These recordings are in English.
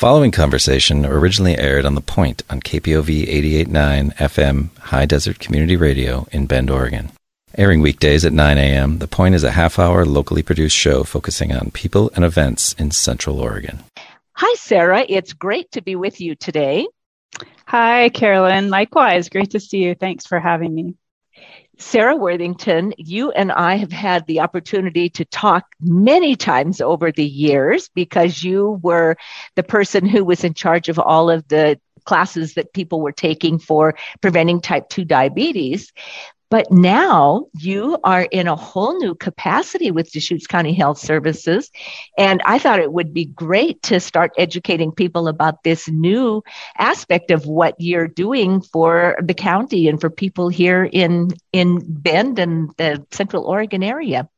following conversation originally aired on The Point on KPOV 889 FM High Desert Community Radio in Bend, Oregon. Airing weekdays at 9 a.m., The Point is a half hour locally produced show focusing on people and events in Central Oregon. Hi, Sarah. It's great to be with you today. Hi, Carolyn. Likewise, great to see you. Thanks for having me. Sarah Worthington, you and I have had the opportunity to talk many times over the years because you were the person who was in charge of all of the classes that people were taking for preventing type 2 diabetes. But now you are in a whole new capacity with Deschutes County Health Services. And I thought it would be great to start educating people about this new aspect of what you're doing for the county and for people here in, in Bend and the Central Oregon area.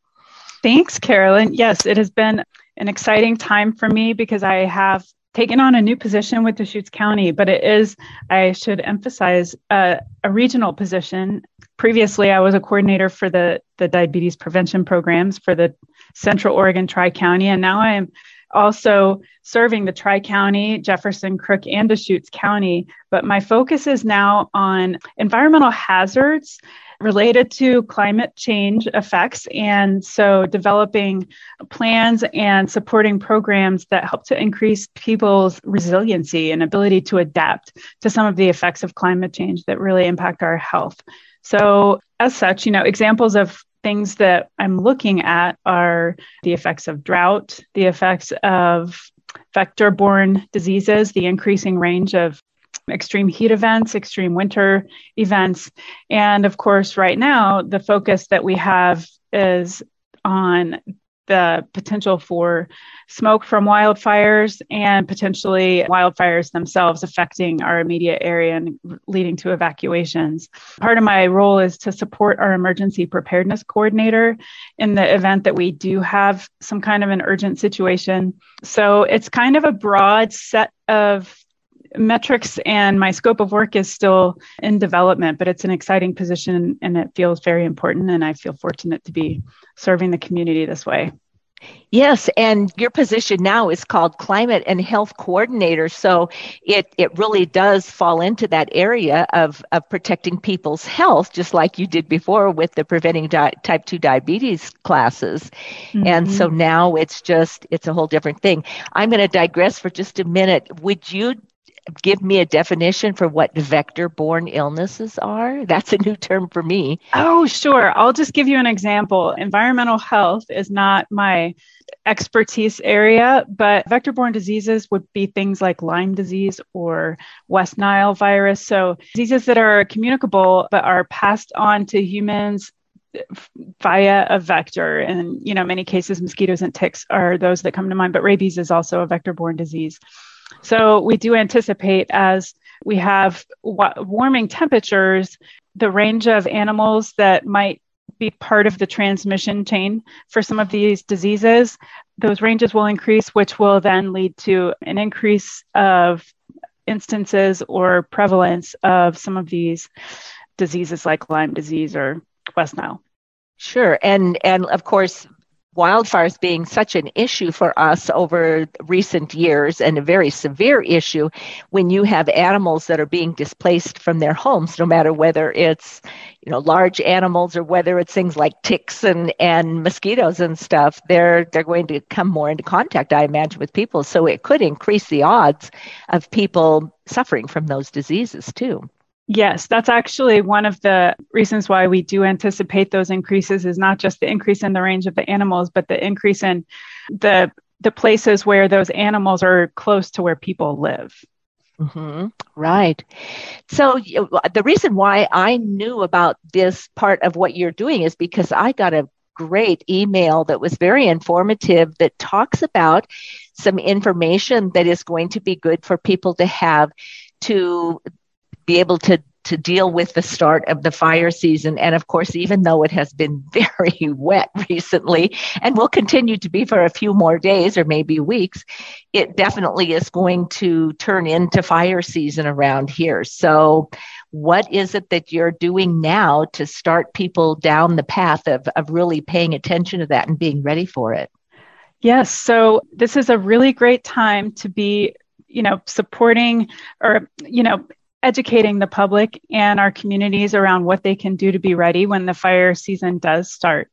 Thanks, Carolyn. Yes, it has been an exciting time for me because I have taken on a new position with Deschutes County, but it is, I should emphasize, uh, a regional position. Previously, I was a coordinator for the, the diabetes prevention programs for the Central Oregon Tri County, and now I am also serving the Tri County, Jefferson, Crook, and Deschutes County. But my focus is now on environmental hazards related to climate change effects. And so developing plans and supporting programs that help to increase people's resiliency and ability to adapt to some of the effects of climate change that really impact our health. So, as such, you know, examples of things that I'm looking at are the effects of drought, the effects of vector borne diseases, the increasing range of extreme heat events, extreme winter events. And of course, right now, the focus that we have is on the potential for smoke from wildfires and potentially wildfires themselves affecting our immediate area and leading to evacuations. Part of my role is to support our emergency preparedness coordinator in the event that we do have some kind of an urgent situation. So it's kind of a broad set of metrics and my scope of work is still in development, but it's an exciting position and it feels very important. And I feel fortunate to be serving the community this way. Yes, and your position now is called Climate and Health Coordinator. So it, it really does fall into that area of, of protecting people's health, just like you did before with the preventing di- type 2 diabetes classes. Mm-hmm. And so now it's just, it's a whole different thing. I'm going to digress for just a minute. Would you give me a definition for what vector borne illnesses are? That's a new term for me. Oh, sure. I'll just give you an example. Environmental health is not my expertise area, but vector borne diseases would be things like Lyme disease or West Nile virus. So, diseases that are communicable but are passed on to humans via a vector and you know many cases mosquitoes and ticks are those that come to mind but rabies is also a vector borne disease so we do anticipate as we have warming temperatures, the range of animals that might be part of the transmission chain for some of these diseases, those ranges will increase, which will then lead to an increase of instances or prevalence of some of these diseases like Lyme disease or West Nile. Sure. And and of course wildfires being such an issue for us over recent years and a very severe issue when you have animals that are being displaced from their homes no matter whether it's you know large animals or whether it's things like ticks and and mosquitoes and stuff they're they're going to come more into contact i imagine with people. So it could increase the odds of people suffering from those diseases too Yes, that's actually one of the reasons why we do anticipate those increases is not just the increase in the range of the animals, but the increase in the the places where those animals are close to where people live. Mm-hmm. Right. So the reason why I knew about this part of what you're doing is because I got a great email that was very informative that talks about some information that is going to be good for people to have to be able to to deal with the start of the fire season. And of course, even though it has been very wet recently and will continue to be for a few more days or maybe weeks, it definitely is going to turn into fire season around here. So, what is it that you're doing now to start people down the path of, of really paying attention to that and being ready for it? Yes. So, this is a really great time to be you know, supporting or, you know, educating the public and our communities around what they can do to be ready when the fire season does start.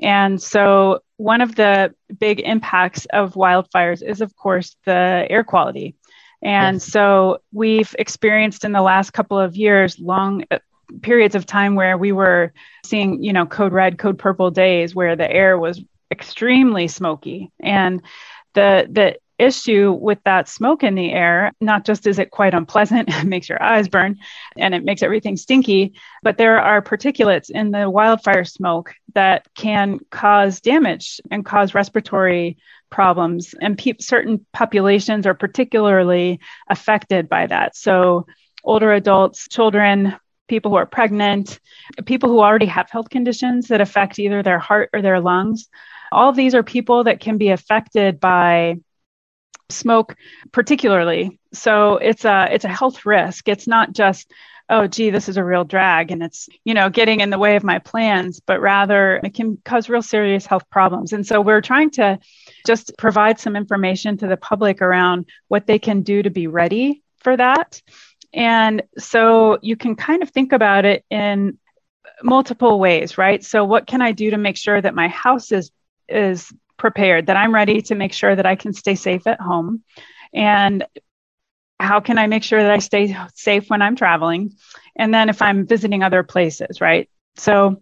And so, one of the big impacts of wildfires is, of course, the air quality. And yes. so, we've experienced in the last couple of years long uh, periods of time where we were seeing, you know, code red, code purple days where the air was extremely smoky. And the, the issue with that smoke in the air, not just is it quite unpleasant, it makes your eyes burn and it makes everything stinky, but there are particulates in the wildfire smoke that can cause damage and cause respiratory problems. And pe- certain populations are particularly affected by that. So, older adults, children, people who are pregnant, people who already have health conditions that affect either their heart or their lungs. All of these are people that can be affected by smoke particularly. So it's a it's a health risk. It's not just oh gee this is a real drag and it's you know getting in the way of my plans but rather it can cause real serious health problems. And so we're trying to just provide some information to the public around what they can do to be ready for that. And so you can kind of think about it in multiple ways right? So what can i do to make sure that my house is is prepared, that I'm ready to make sure that I can stay safe at home. And how can I make sure that I stay safe when I'm traveling? And then if I'm visiting other places, right? So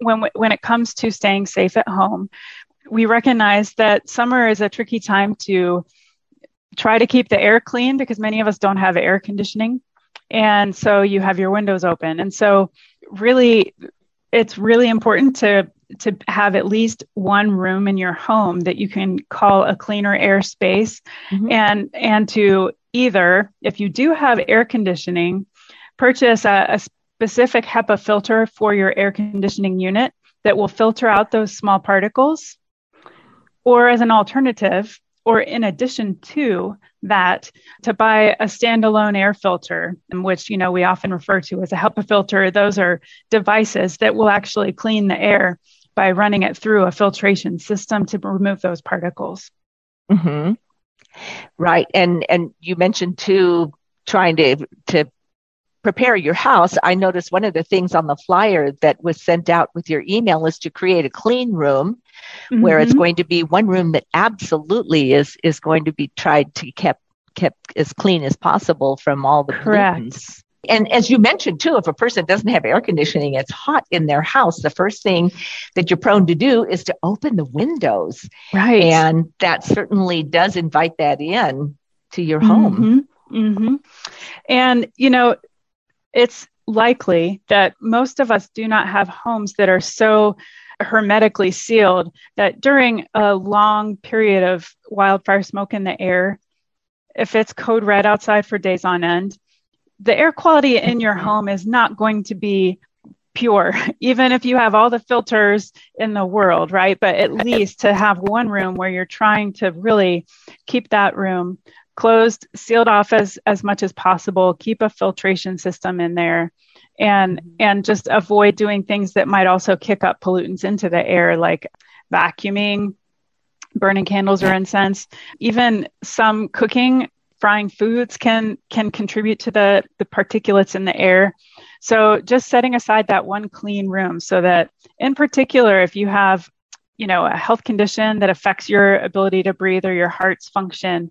when when it comes to staying safe at home, we recognize that summer is a tricky time to try to keep the air clean because many of us don't have air conditioning. And so you have your windows open. And so really it's really important to to have at least one room in your home that you can call a cleaner air space mm-hmm. and and to either if you do have air conditioning purchase a, a specific HEPA filter for your air conditioning unit that will filter out those small particles or as an alternative or in addition to that to buy a standalone air filter which you know we often refer to as a HEPA filter those are devices that will actually clean the air by running it through a filtration system to remove those particles. Mm-hmm. Right, and and you mentioned too trying to to prepare your house. I noticed one of the things on the flyer that was sent out with your email is to create a clean room mm-hmm. where it's mm-hmm. going to be one room that absolutely is is going to be tried to kept kept as clean as possible from all the Correct. pollutants and as you mentioned too, if a person doesn't have air conditioning, it's hot in their house. The first thing that you're prone to do is to open the windows. Right. And that certainly does invite that in to your home. Mm-hmm. Mm-hmm. And, you know, it's likely that most of us do not have homes that are so hermetically sealed that during a long period of wildfire smoke in the air, if it's code red outside for days on end, the air quality in your home is not going to be pure, even if you have all the filters in the world, right? But at least to have one room where you're trying to really keep that room closed, sealed off as, as much as possible, keep a filtration system in there and mm-hmm. and just avoid doing things that might also kick up pollutants into the air like vacuuming burning candles or incense even some cooking frying foods can can contribute to the the particulates in the air so just setting aside that one clean room so that in particular if you have you know a health condition that affects your ability to breathe or your heart's function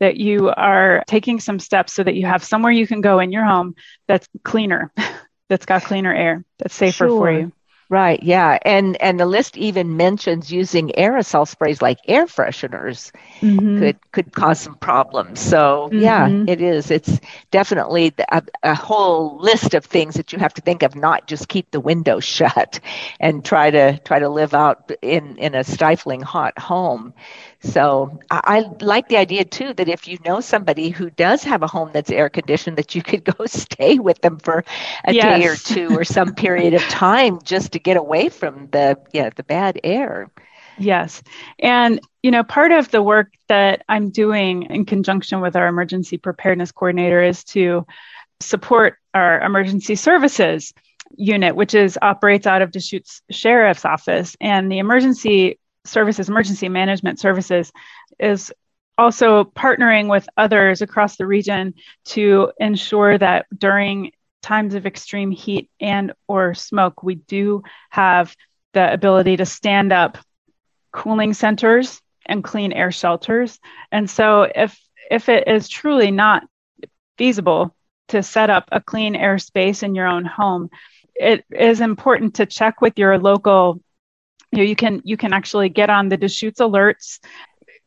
that you are taking some steps so that you have somewhere you can go in your home that's cleaner that's got cleaner air that's safer sure. for you Right, yeah. And and the list even mentions using aerosol sprays like air fresheners mm-hmm. could could cause some problems. So, mm-hmm. yeah, it is. It's definitely a, a, whole list of things that you have to think of, not just keep the window shut and try to try to live out in in a stifling hot home. So I, I, like the idea too that if you know somebody who does have a home that's air conditioned, that you could go stay with them for a yes. day or two or some period of time just to get away from the yeah the bad air. Yes. And, you know, part of the work that I'm doing in conjunction with our emergency preparedness coordinator is to support our emergency services unit, which is operates out of Deschutes Sheriff's Office. And the emergency services, emergency management services, is also partnering with others across the region to ensure that during times of extreme heat and or smoke we do have the ability to stand up cooling centers and clean air shelters. And so if if it is truly not feasible to set up a clean air space in your own home it is important to check with your local you know you can you can actually get on the deschutes alerts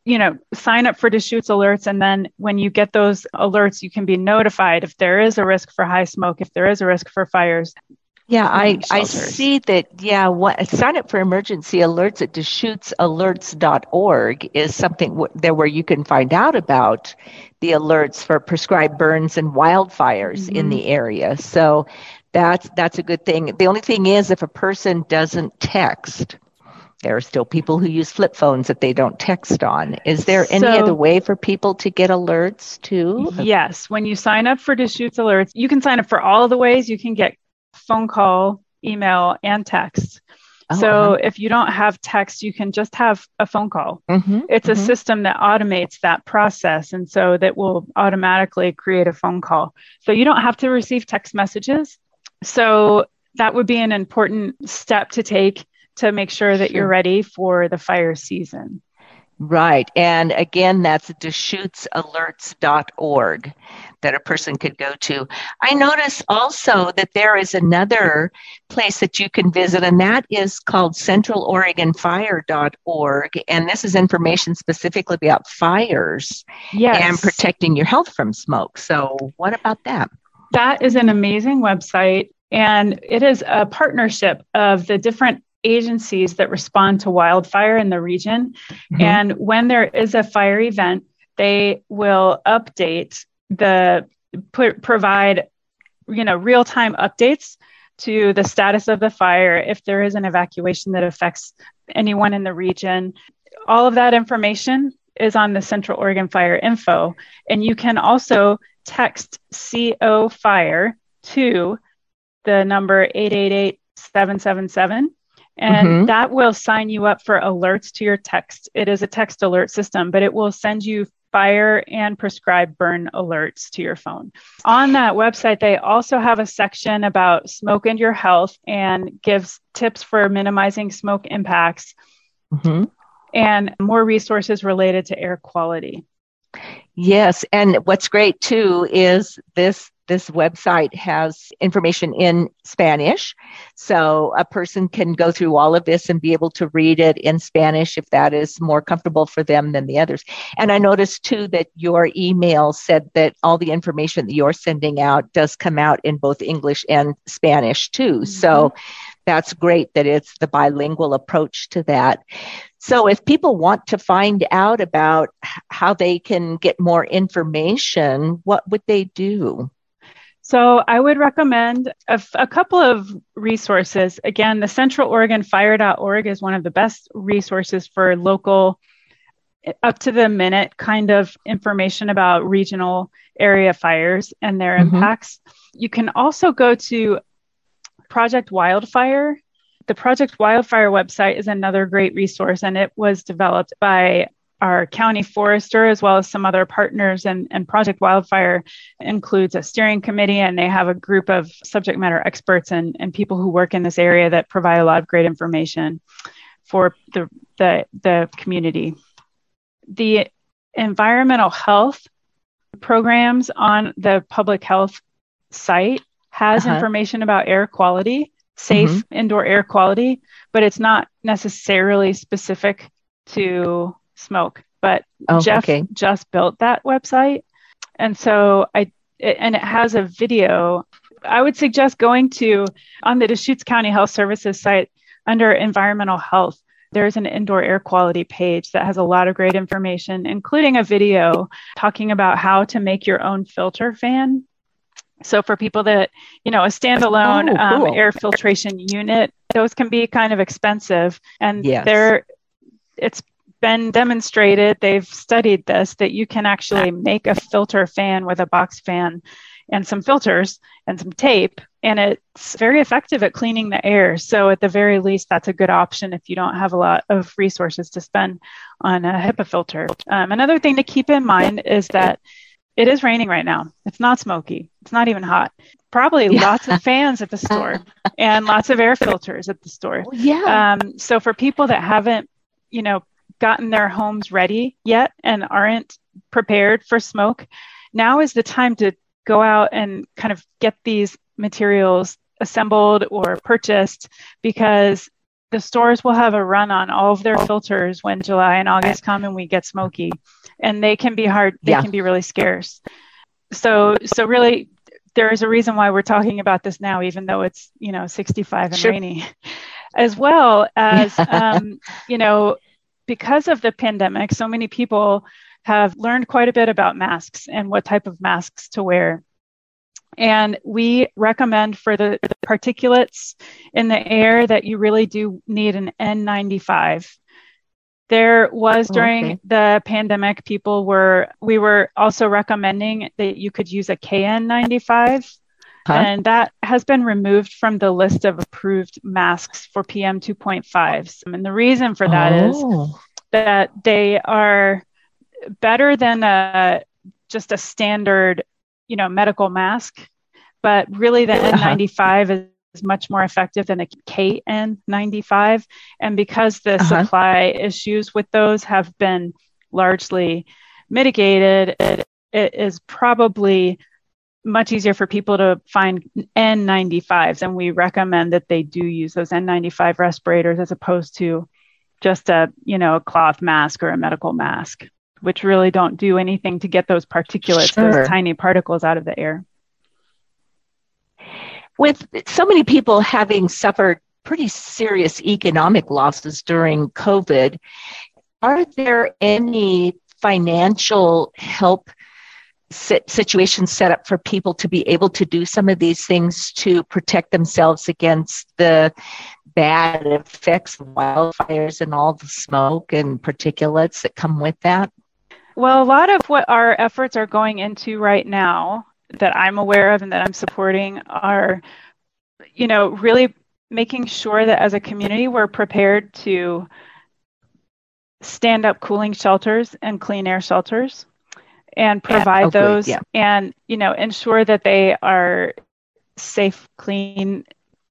you know sign up for deschutes alerts and then when you get those alerts you can be notified if there is a risk for high smoke if there is a risk for fires yeah, I, I see that. Yeah, what, sign up for emergency alerts at DeschutesAlerts.org is something w- there where you can find out about the alerts for prescribed burns and wildfires mm-hmm. in the area. So that's that's a good thing. The only thing is if a person doesn't text, there are still people who use flip phones that they don't text on. Is there any other way for people to get alerts too? Yes. When you sign up for Deschutes Alerts, you can sign up for all of the ways. You can get phone call, email, and text. Oh, so uh-huh. if you don't have text, you can just have a phone call. Mm-hmm, it's mm-hmm. a system that automates that process. And so that will automatically create a phone call. So you don't have to receive text messages. So that would be an important step to take to make sure that you're ready for the fire season. Right. And again, that's DeschutesAlerts.org that a person could go to. I notice also that there is another place that you can visit, and that is called CentralOregonFire.org. And this is information specifically about fires yes. and protecting your health from smoke. So, what about that? That is an amazing website. And it is a partnership of the different agencies that respond to wildfire in the region. Mm-hmm. And when there is a fire event, they will update the put, provide you know real time updates to the status of the fire if there is an evacuation that affects anyone in the region all of that information is on the central oregon fire info and you can also text co fire to the number 888 777 and mm-hmm. that will sign you up for alerts to your text. It is a text alert system, but it will send you fire and prescribed burn alerts to your phone. On that website, they also have a section about smoke and your health and gives tips for minimizing smoke impacts mm-hmm. and more resources related to air quality. Yes, and what's great too is this this website has information in Spanish. So a person can go through all of this and be able to read it in Spanish if that is more comfortable for them than the others. And I noticed too that your email said that all the information that you're sending out does come out in both English and Spanish too. Mm-hmm. So that's great that it's the bilingual approach to that. So, if people want to find out about how they can get more information, what would they do? So I would recommend a, a couple of resources. Again, the Central Oregon Fire.org is one of the best resources for local, up to the minute kind of information about regional area fires and their mm-hmm. impacts. You can also go to Project Wildfire. The Project Wildfire website is another great resource, and it was developed by our county forester as well as some other partners and, and project wildfire includes a steering committee and they have a group of subject matter experts and, and people who work in this area that provide a lot of great information for the, the, the community the environmental health programs on the public health site has uh-huh. information about air quality safe mm-hmm. indoor air quality but it's not necessarily specific to smoke. But oh, Jeff okay. just built that website. And so I, it, and it has a video. I would suggest going to on the Deschutes County Health Services site under environmental health. There's an indoor air quality page that has a lot of great information, including a video talking about how to make your own filter fan. So for people that, you know, a standalone oh, cool. um, air filtration unit, those can be kind of expensive and yes. they're, it's been demonstrated, they've studied this, that you can actually make a filter fan with a box fan and some filters and some tape. And it's very effective at cleaning the air. So, at the very least, that's a good option if you don't have a lot of resources to spend on a HEPA filter. Um, another thing to keep in mind is that it is raining right now. It's not smoky, it's not even hot. Probably yeah. lots of fans at the store and lots of air filters at the store. yeah. Um, so, for people that haven't, you know, gotten their homes ready yet and aren't prepared for smoke, now is the time to go out and kind of get these materials assembled or purchased because the stores will have a run on all of their filters when July and August come and we get smoky and they can be hard they yeah. can be really scarce. So so really there is a reason why we're talking about this now even though it's you know 65 and sure. rainy as well as um, you know because of the pandemic so many people have learned quite a bit about masks and what type of masks to wear. And we recommend for the, the particulates in the air that you really do need an N95. There was oh, during okay. the pandemic, people were, we were also recommending that you could use a KN95. Huh? And that has been removed from the list of approved masks for PM 2.5s. And the reason for that oh. is that they are better than a just a standard, you know, medical mask, but really the uh-huh. N95 is much more effective than a KN95. And because the uh-huh. supply issues with those have been largely mitigated, it, it is probably much easier for people to find N95s. And we recommend that they do use those N95 respirators as opposed to just a, you know, a cloth mask or a medical mask which really don't do anything to get those particulates, sure. those tiny particles out of the air. With so many people having suffered pretty serious economic losses during COVID, are there any financial help situations set up for people to be able to do some of these things to protect themselves against the bad effects of wildfires and all the smoke and particulates that come with that? Well, a lot of what our efforts are going into right now that I'm aware of and that I'm supporting are, you know, really making sure that as a community we're prepared to stand up cooling shelters and clean air shelters and provide oh, yeah, those yeah. and you know ensure that they are safe clean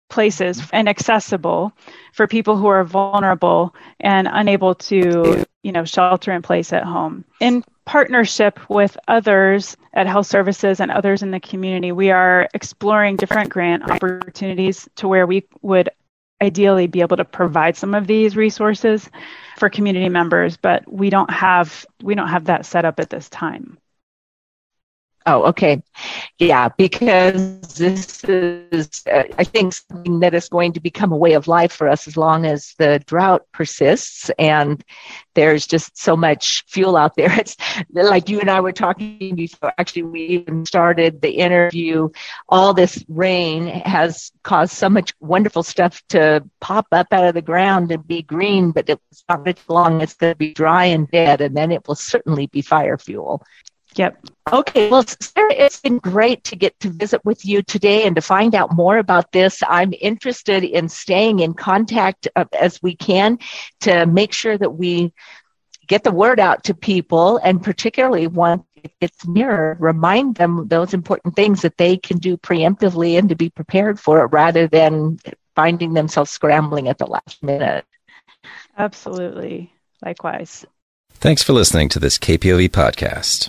places and accessible for people who are vulnerable and unable to you know shelter in place at home. In partnership with others at health services and others in the community we are exploring different grant opportunities to where we would ideally be able to provide some of these resources for community members but we don't have we don't have that set up at this time Oh, okay. Yeah, because this is, uh, I think, something that is going to become a way of life for us as long as the drought persists and there's just so much fuel out there. It's like you and I were talking before, actually, we even started the interview. All this rain has caused so much wonderful stuff to pop up out of the ground and be green, but it's not much long. It's going to be dry and dead, and then it will certainly be fire fuel. Yep. Okay. Well, Sarah, it's been great to get to visit with you today and to find out more about this. I'm interested in staying in contact uh, as we can to make sure that we get the word out to people and particularly once it gets nearer, remind them those important things that they can do preemptively and to be prepared for it rather than finding themselves scrambling at the last minute. Absolutely. Likewise. Thanks for listening to this KPOV podcast.